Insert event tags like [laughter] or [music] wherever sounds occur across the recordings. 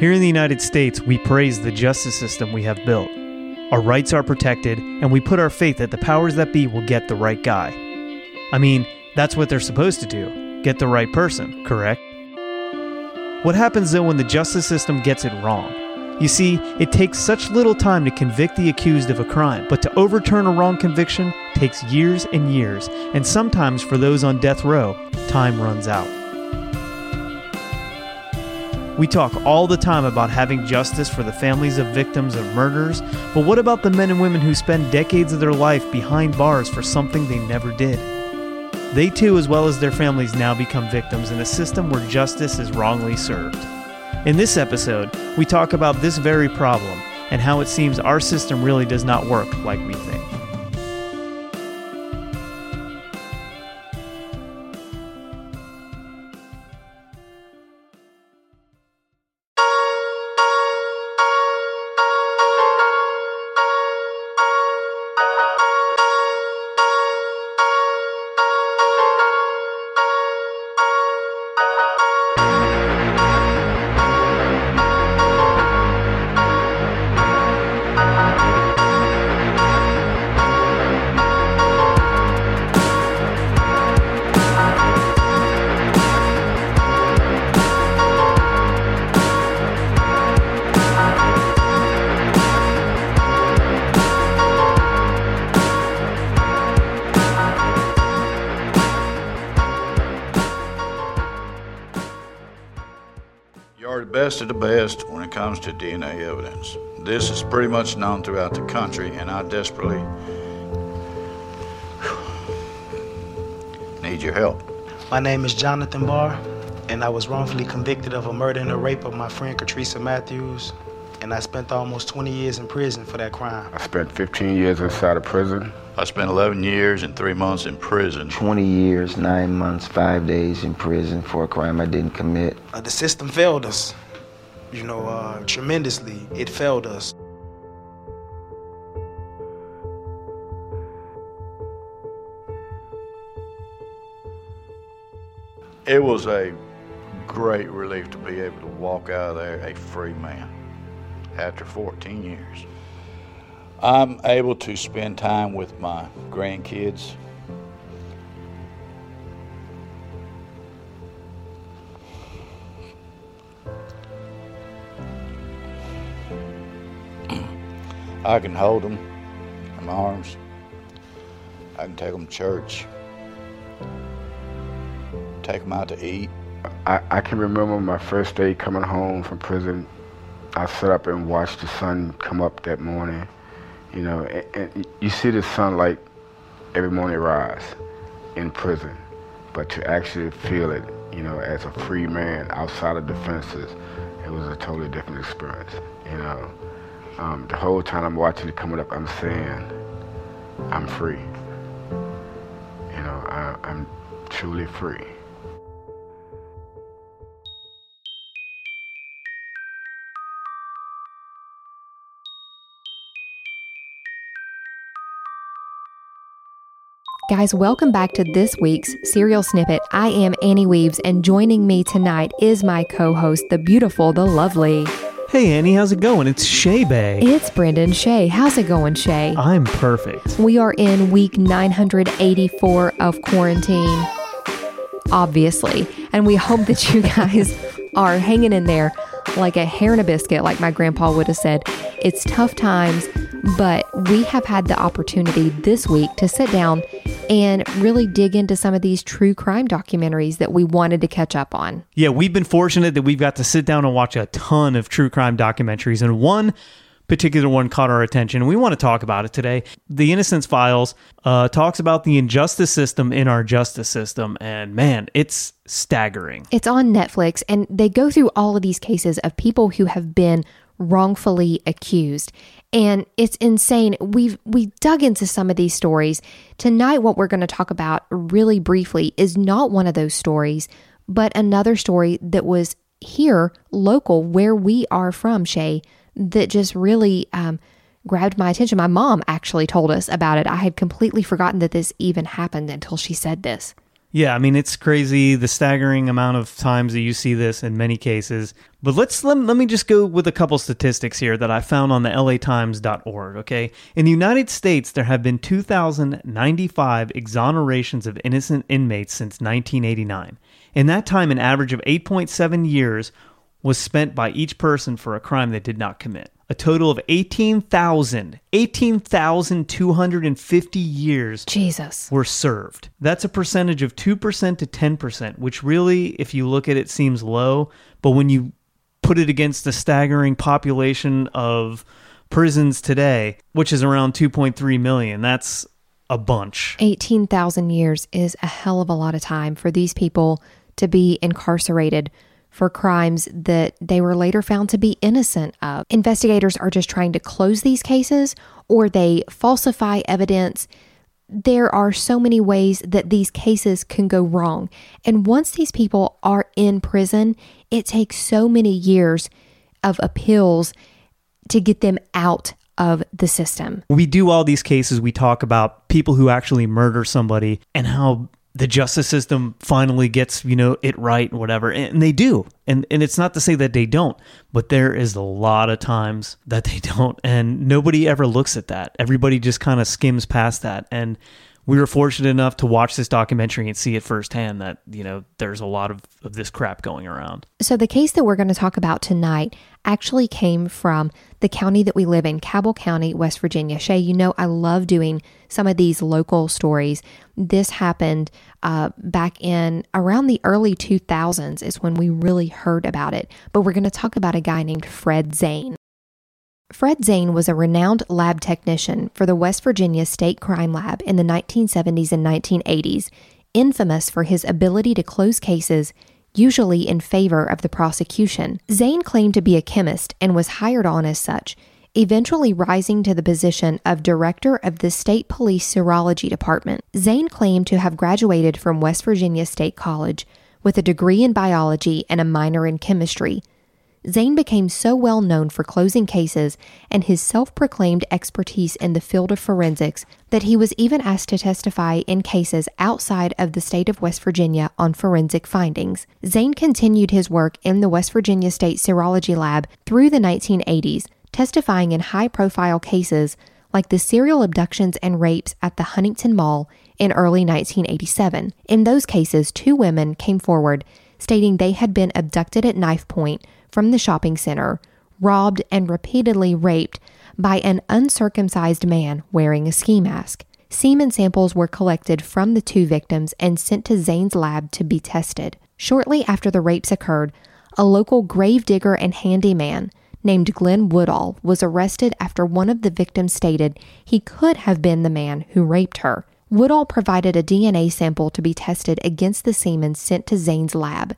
Here in the United States, we praise the justice system we have built. Our rights are protected, and we put our faith that the powers that be will get the right guy. I mean, that's what they're supposed to do get the right person, correct? What happens though when the justice system gets it wrong? You see, it takes such little time to convict the accused of a crime, but to overturn a wrong conviction takes years and years, and sometimes for those on death row, time runs out. We talk all the time about having justice for the families of victims of murders, but what about the men and women who spend decades of their life behind bars for something they never did? They too, as well as their families, now become victims in a system where justice is wrongly served. In this episode, we talk about this very problem and how it seems our system really does not work like we think. Best of the best when it comes to DNA evidence. This is pretty much known throughout the country, and I desperately [sighs] need your help. My name is Jonathan Barr, and I was wrongfully convicted of a murder and a rape of my friend Katrisa Matthews, and I spent almost 20 years in prison for that crime. I spent 15 years inside of prison. I spent 11 years and three months in prison. 20 years, nine months, five days in prison for a crime I didn't commit. Uh, the system failed us you know, uh, tremendously. It failed us. It was a great relief to be able to walk out of there a free man after 14 years. I'm able to spend time with my grandkids I can hold them in my arms. I can take them to church, take them out to eat. I, I can remember my first day coming home from prison. I sat up and watched the sun come up that morning. You know, and, and you see the sunlight every morning rise in prison, but to actually feel it, you know, as a free man outside of defenses, it was a totally different experience. You know. Um, the whole time I'm watching it coming up, I'm saying, I'm free. You know, I, I'm truly free. Guys, welcome back to this week's Serial Snippet. I am Annie Weaves, and joining me tonight is my co host, the beautiful, the lovely Hey Annie, how's it going? It's Shay Bay. It's Brendan Shay. How's it going, Shay? I'm perfect. We are in week 984 of quarantine, obviously, and we hope that you [laughs] guys are hanging in there like a hair in a biscuit, like my grandpa would have said. It's tough times, but we have had the opportunity this week to sit down and really dig into some of these true crime documentaries that we wanted to catch up on. Yeah, we've been fortunate that we've got to sit down and watch a ton of true crime documentaries, and one particular one caught our attention. We want to talk about it today. The Innocence Files uh, talks about the injustice system in our justice system, and man, it's staggering. It's on Netflix, and they go through all of these cases of people who have been wrongfully accused. And it's insane. We've we dug into some of these stories. Tonight what we're going to talk about really briefly is not one of those stories, but another story that was here local where we are from, Shay, that just really um, grabbed my attention. My mom actually told us about it. I had completely forgotten that this even happened until she said this. Yeah, I mean it's crazy the staggering amount of times that you see this in many cases. But let's let, let me just go with a couple statistics here that I found on the latimes.org, okay? In the United States, there have been 2095 exonerations of innocent inmates since 1989. In that time, an average of 8.7 years was spent by each person for a crime they did not commit. A total of 18,000, 18,250 years Jesus. were served. That's a percentage of 2% to 10%, which really, if you look at it, seems low. But when you put it against the staggering population of prisons today, which is around 2.3 million, that's a bunch. 18,000 years is a hell of a lot of time for these people to be incarcerated for crimes that they were later found to be innocent of. Investigators are just trying to close these cases or they falsify evidence. There are so many ways that these cases can go wrong. And once these people are in prison, it takes so many years of appeals to get them out of the system. we do all these cases we talk about people who actually murder somebody and how the justice system finally gets you know it right and whatever. And they do. And and it's not to say that they don't but there is a lot of times that they [laughs] don't. And nobody ever looks at that. Everybody just kind of skims past that. And we were fortunate enough to watch this documentary and see it firsthand that you know there's a lot of, of this crap going around So, the case that we're going to talk about tonight actually came from the county that we live in, Cabell County, West Virginia. Shay, you know, I love doing some of these local stories. This happened uh, back in around the early 2000s, is when we really heard about it. But we're going to talk about a guy named Fred Zain. Fred Zain was a renowned lab technician for the West Virginia State Crime Lab in the 1970s and 1980s, infamous for his ability to close cases, usually in favor of the prosecution. Zain claimed to be a chemist and was hired on as such, eventually rising to the position of director of the State Police Serology Department. Zain claimed to have graduated from West Virginia State College with a degree in biology and a minor in chemistry. Zain became so well known for closing cases and his self proclaimed expertise in the field of forensics that he was even asked to testify in cases outside of the state of West Virginia on forensic findings. Zain continued his work in the West Virginia State Serology Lab through the 1980s, testifying in high profile cases like the serial abductions and rapes at the Huntington Mall in early 1987. In those cases, two women came forward stating they had been abducted at knife point from the shopping center, robbed, and repeatedly raped by an uncircumcised man wearing a ski mask. Semen samples were collected from the two victims and sent to Zain's lab to be tested. Shortly after the rapes occurred, a local gravedigger and handyman named Glenn Woodall was arrested after one of the victims stated he could have been the man who raped her. Woodall provided a DNA sample to be tested against the semen sent to Zain's lab.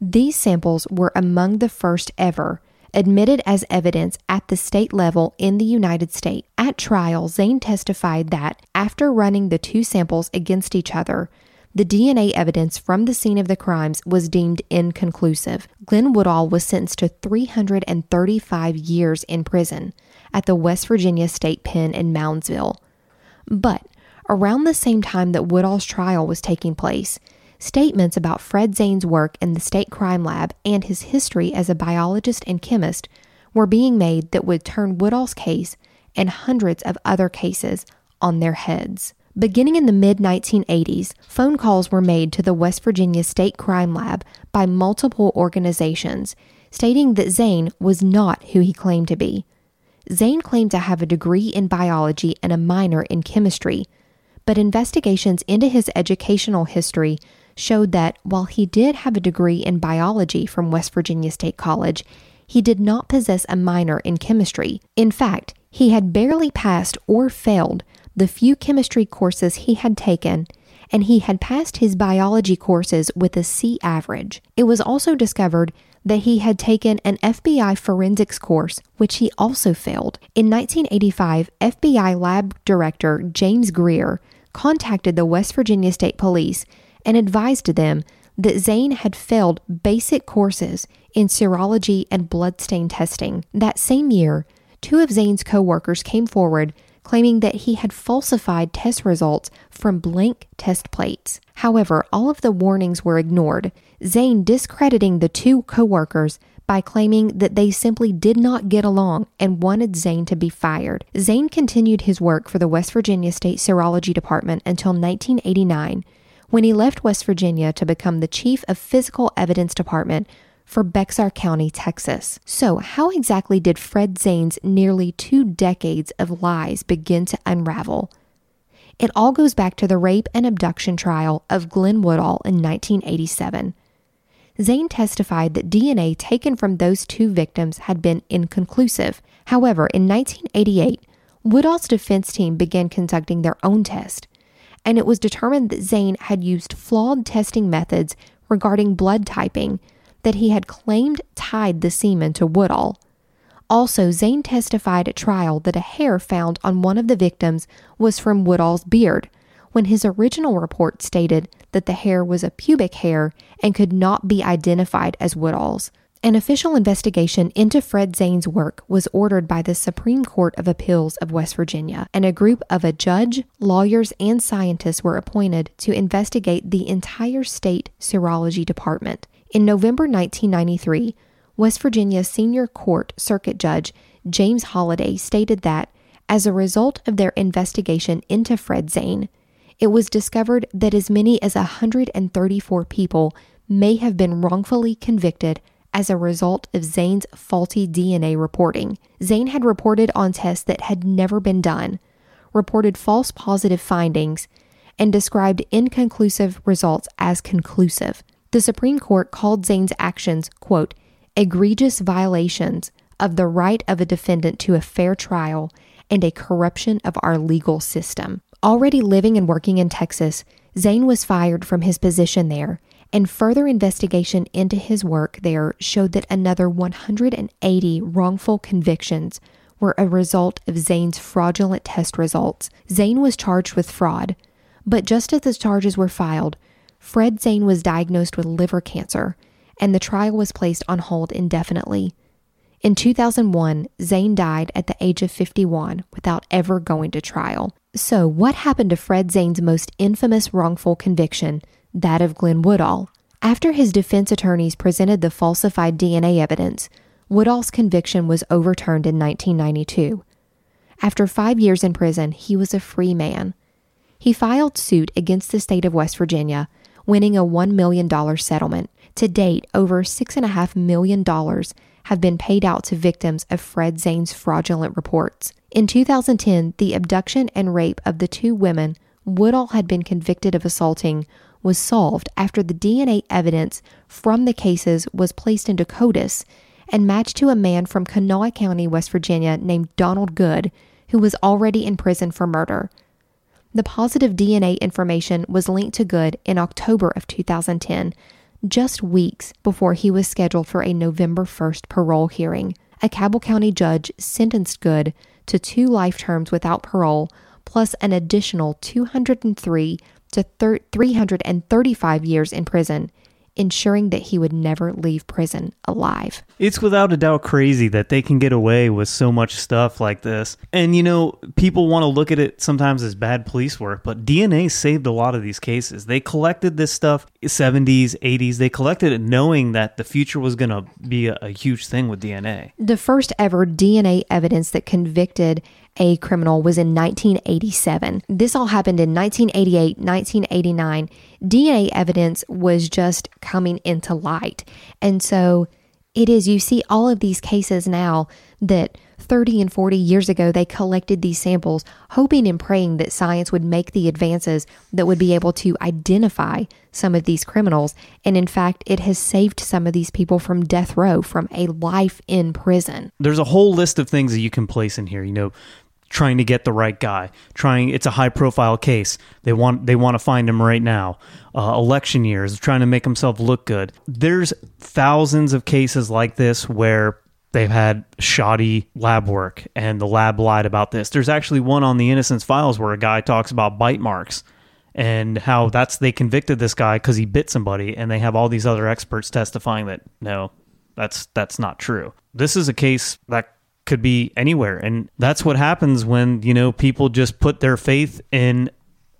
These samples were among the first ever admitted as evidence at the state level in the United States. At trial, Zain testified that after running the two samples against each other, the DNA evidence from the scene of the crimes was deemed inconclusive. Glenn Woodall was sentenced to 335 years in prison at the West Virginia State Pen in Moundsville. But around the same time that Woodall's trial was taking place, statements about Fred Zain's work in the state crime lab and his history as a biologist and chemist were being made that would turn Woodall's case and hundreds of other cases on their heads. Beginning in the mid 1980s, phone calls were made to the West Virginia State Crime Lab by multiple organizations stating that Zain was not who he claimed to be. Zain claimed to have a degree in biology and a minor in chemistry, but investigations into his educational history showed that while he did have a degree in biology from West Virginia State College, he did not possess a minor in chemistry. In fact, he had barely passed or failed the few chemistry courses he had taken, and he had passed his biology courses with a C average. It was also discovered that he had taken an FBI forensics course, which he also failed. In 1985, FBI lab director James Greer contacted the West Virginia State Police and advised them that Zain had failed basic courses in serology and bloodstain testing. That same year, two of Zain's coworkers came forward claiming that he had falsified test results from blank test plates. However, all of the warnings were ignored, Zain discrediting the two coworkers by claiming that they simply did not get along and wanted Zain to be fired. Zain continued his work for the West Virginia State Serology Department until 1989, when he left West Virginia to become the chief of Physical Evidence Department for Bexar County, Texas. So, how exactly did Fred Zain's nearly two decades of lies begin to unravel? It all goes back to the rape and abduction trial of Glenn Woodall in 1987. Zain testified that DNA taken from those two victims had been inconclusive. However, in 1988, Woodall's defense team began conducting their own test, and it was determined that Zain had used flawed testing methods regarding blood typing that he had claimed tied the semen to Woodall. Also, Zain testified at trial that a hair found on one of the victims was from Woodall's beard, when his original report stated that the hair was a pubic hair and could not be identified as Woodall's. An official investigation into Fred Zain's work was ordered by the Supreme Court of Appeals of West Virginia, and a group of a judge, lawyers, and scientists were appointed to investigate the entire state serology department. In November 1993, West Virginia Senior Court Circuit Judge James Holliday stated that, as a result of their investigation into Fred Zain, it was discovered that as many as 134 people may have been wrongfully convicted as a result of Zain's faulty DNA reporting. Zain had reported on tests that had never been done, reported false positive findings, and described inconclusive results as conclusive. The Supreme Court called Zain's actions, quote, egregious violations of the right of a defendant to a fair trial and a corruption of our legal system. Already living and working in Texas, Zain was fired from his position there, and further investigation into his work there showed that another 180 wrongful convictions were a result of Zain's fraudulent test results. Zain was charged with fraud, but just as the charges were filed, Fred Zain was diagnosed with liver cancer, and the trial was placed on hold indefinitely. In 2001, Zain died at the age of 51 without ever going to trial. So, what happened to Fred Zain's most infamous wrongful conviction, that of Glenn Woodall? After his defense attorneys presented the falsified DNA evidence, Woodall's conviction was overturned in 1992. After five years in prison, he was a free man. He filed suit against the state of West Virginia winning a $1 million settlement. To date, over $6.5 million have been paid out to victims of Fred Zain's fraudulent reports. In 2010, the abduction and rape of the two women Woodall had been convicted of assaulting was solved after the DNA evidence from the cases was placed into CODIS and matched to a man from Kanawha County, West Virginia, named Donald Good, who was already in prison for murder. The positive DNA information was linked to Good in October of 2010, just weeks before he was scheduled for a November 1st parole hearing. A Cabell County judge sentenced Good to two life terms without parole, plus an additional 203 to 335 years in prison ensuring that he would never leave prison alive. It's without a doubt crazy that they can get away with so much stuff like this. And you know, people want to look at it sometimes as bad police work, but DNA saved a lot of these cases. They collected this stuff 70s, 80s. They collected it knowing that the future was going to be a, a huge thing with DNA. The first ever DNA evidence that convicted a criminal was in 1987. This all happened in 1988, 1989. DNA evidence was just coming into light. And so it is, you see all of these cases now that 30 and 40 years ago they collected these samples, hoping and praying that science would make the advances that would be able to identify some of these criminals. And in fact, it has saved some of these people from death row, from a life in prison. There's a whole list of things that you can place in here. You know, trying to get the right guy trying it's a high profile case. They want they want to find him right now. Uh, election years trying to make himself look good. There's thousands of cases like this where they've had shoddy lab work and the lab lied about this. There's actually one on the innocence files where a guy talks about bite marks and how that's they convicted this guy because he bit somebody and they have all these other experts testifying that no that's that's not true. This is a case that could be anywhere. And that's what happens when, you know, people just put their faith in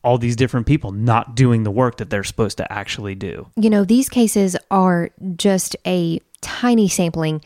all these different people not doing the work that they're supposed to actually do. You know, these cases are just a tiny sampling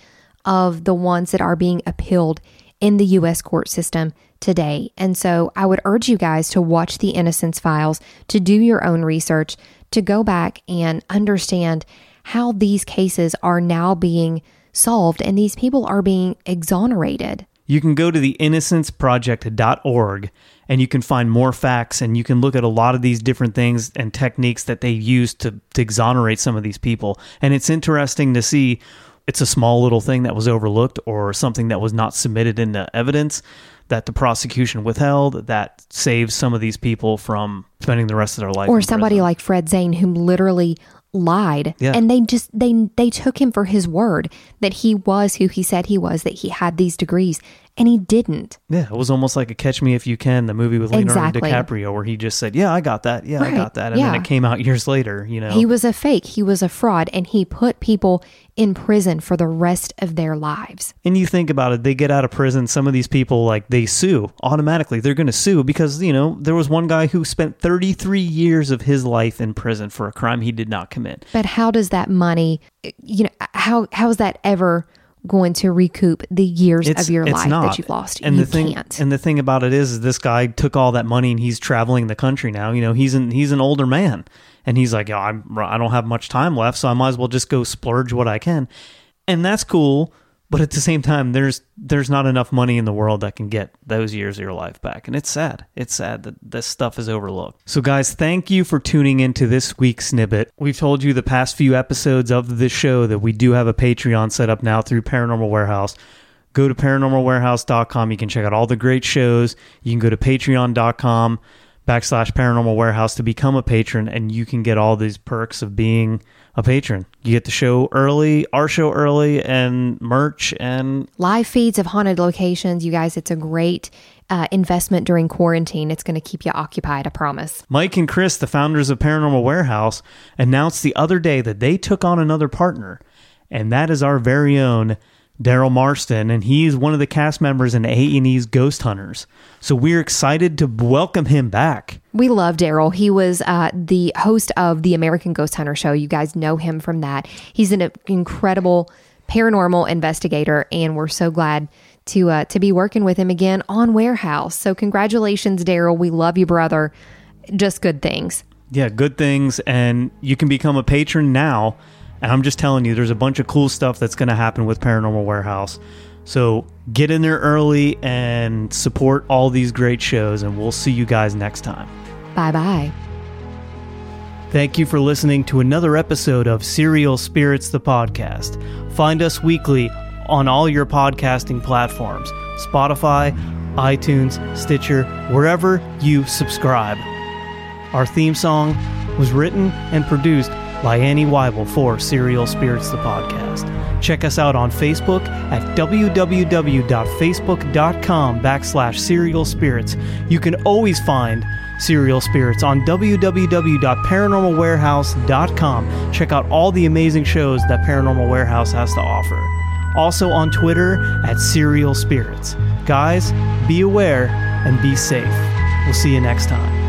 of the ones that are being appealed in the US court system today. And so I would urge you guys to watch the Innocence Files, to do your own research, to go back and understand how these cases are now being solved and these people are being exonerated. You can go to the innocenceproject.org and you can find more facts and you can look at a lot of these different things and techniques that they use to, to exonerate some of these people. And it's interesting to see it's a small little thing that was overlooked or something that was not submitted into evidence that the prosecution withheld that saves some of these people from spending the rest of their life Or somebody prison. like Fred Zain who literally lied Yeah. and they just they they took him for his word that he was who he said he was that he had these degrees and he didn't. Yeah, it was almost like a Catch Me If You Can, the movie with Leonardo Exactly. DiCaprio, where he just said, "Yeah, I got that. Yeah, I got that," and yeah. then it came out years later. You know, He was a fake, he was a fraud and he put people in prison for the rest of their lives. and you think about it, they get out of prison. Some of these people, like they sue automatically. They're going to sue because you know there was one guy who spent 33 years of his life in prison for a crime he did not commit. But how does that money, you know, how how is that ever going to recoup the years of your life that you've lost? And you the thing, can't. and the thing about it is, is this guy took all that money and he's traveling the country now. You know, he's an he's an older man, and he's like, oh, I'm I don't have much time left, so I might as well just go splurge what I can, and that's cool. But at the same time, there's there's not enough money in the world that can get those years of your life back, and it's sad. It's sad that this stuff is overlooked. So, guys, thank you for tuning into this week's snippet. We've told you the past few episodes of the show that we do have a Patreon set up now through Paranormal Warehouse go to paranormalwarehouse.com you can check out all the great shows you can go to patreon.com backslash paranormal warehouse to become a patron and you can get all these perks of being a patron you get the show early our show early and merch and Live feeds of haunted locations, you guys, it's a great uh, investment during quarantine. It's going to keep you occupied, I promise. mike and chris the founders of paranormal warehouse announced the other day that they took on another partner and that is our very own Daryl Marston, and he is one of the cast members in A&E's Ghost Hunters. So we're excited to welcome him back. We love Daryl. He was uh, the host of the American Ghost Hunter show. You guys know him from that. He's an incredible paranormal investigator, and we're so glad to uh, to be working with him again on Warehouse. So congratulations, Daryl. We love you, brother. Just good things. Yeah, good things, and you can become a patron now. And I'm just telling you, there's a bunch of cool stuff that's going to happen with Paranormal Warehouse. So get in there early and support all these great shows, and we'll see you guys next time. Bye bye. Thank you for listening to another episode of Serial Spirits, the podcast. Find us weekly on all your podcasting platforms Spotify, iTunes, Stitcher, wherever you subscribe. Our theme song was written and produced by Annie Wieble for Serial Spirits, the podcast. Check us out on Facebook at www.facebook.com backslash serial spirits. You can always find Serial Spirits on www.paranormalwarehouse.com. Check out all the amazing shows that Paranormal Warehouse has to offer. Also on Twitter at Serial Spirits. Guys, be aware and be safe. We'll see you next time.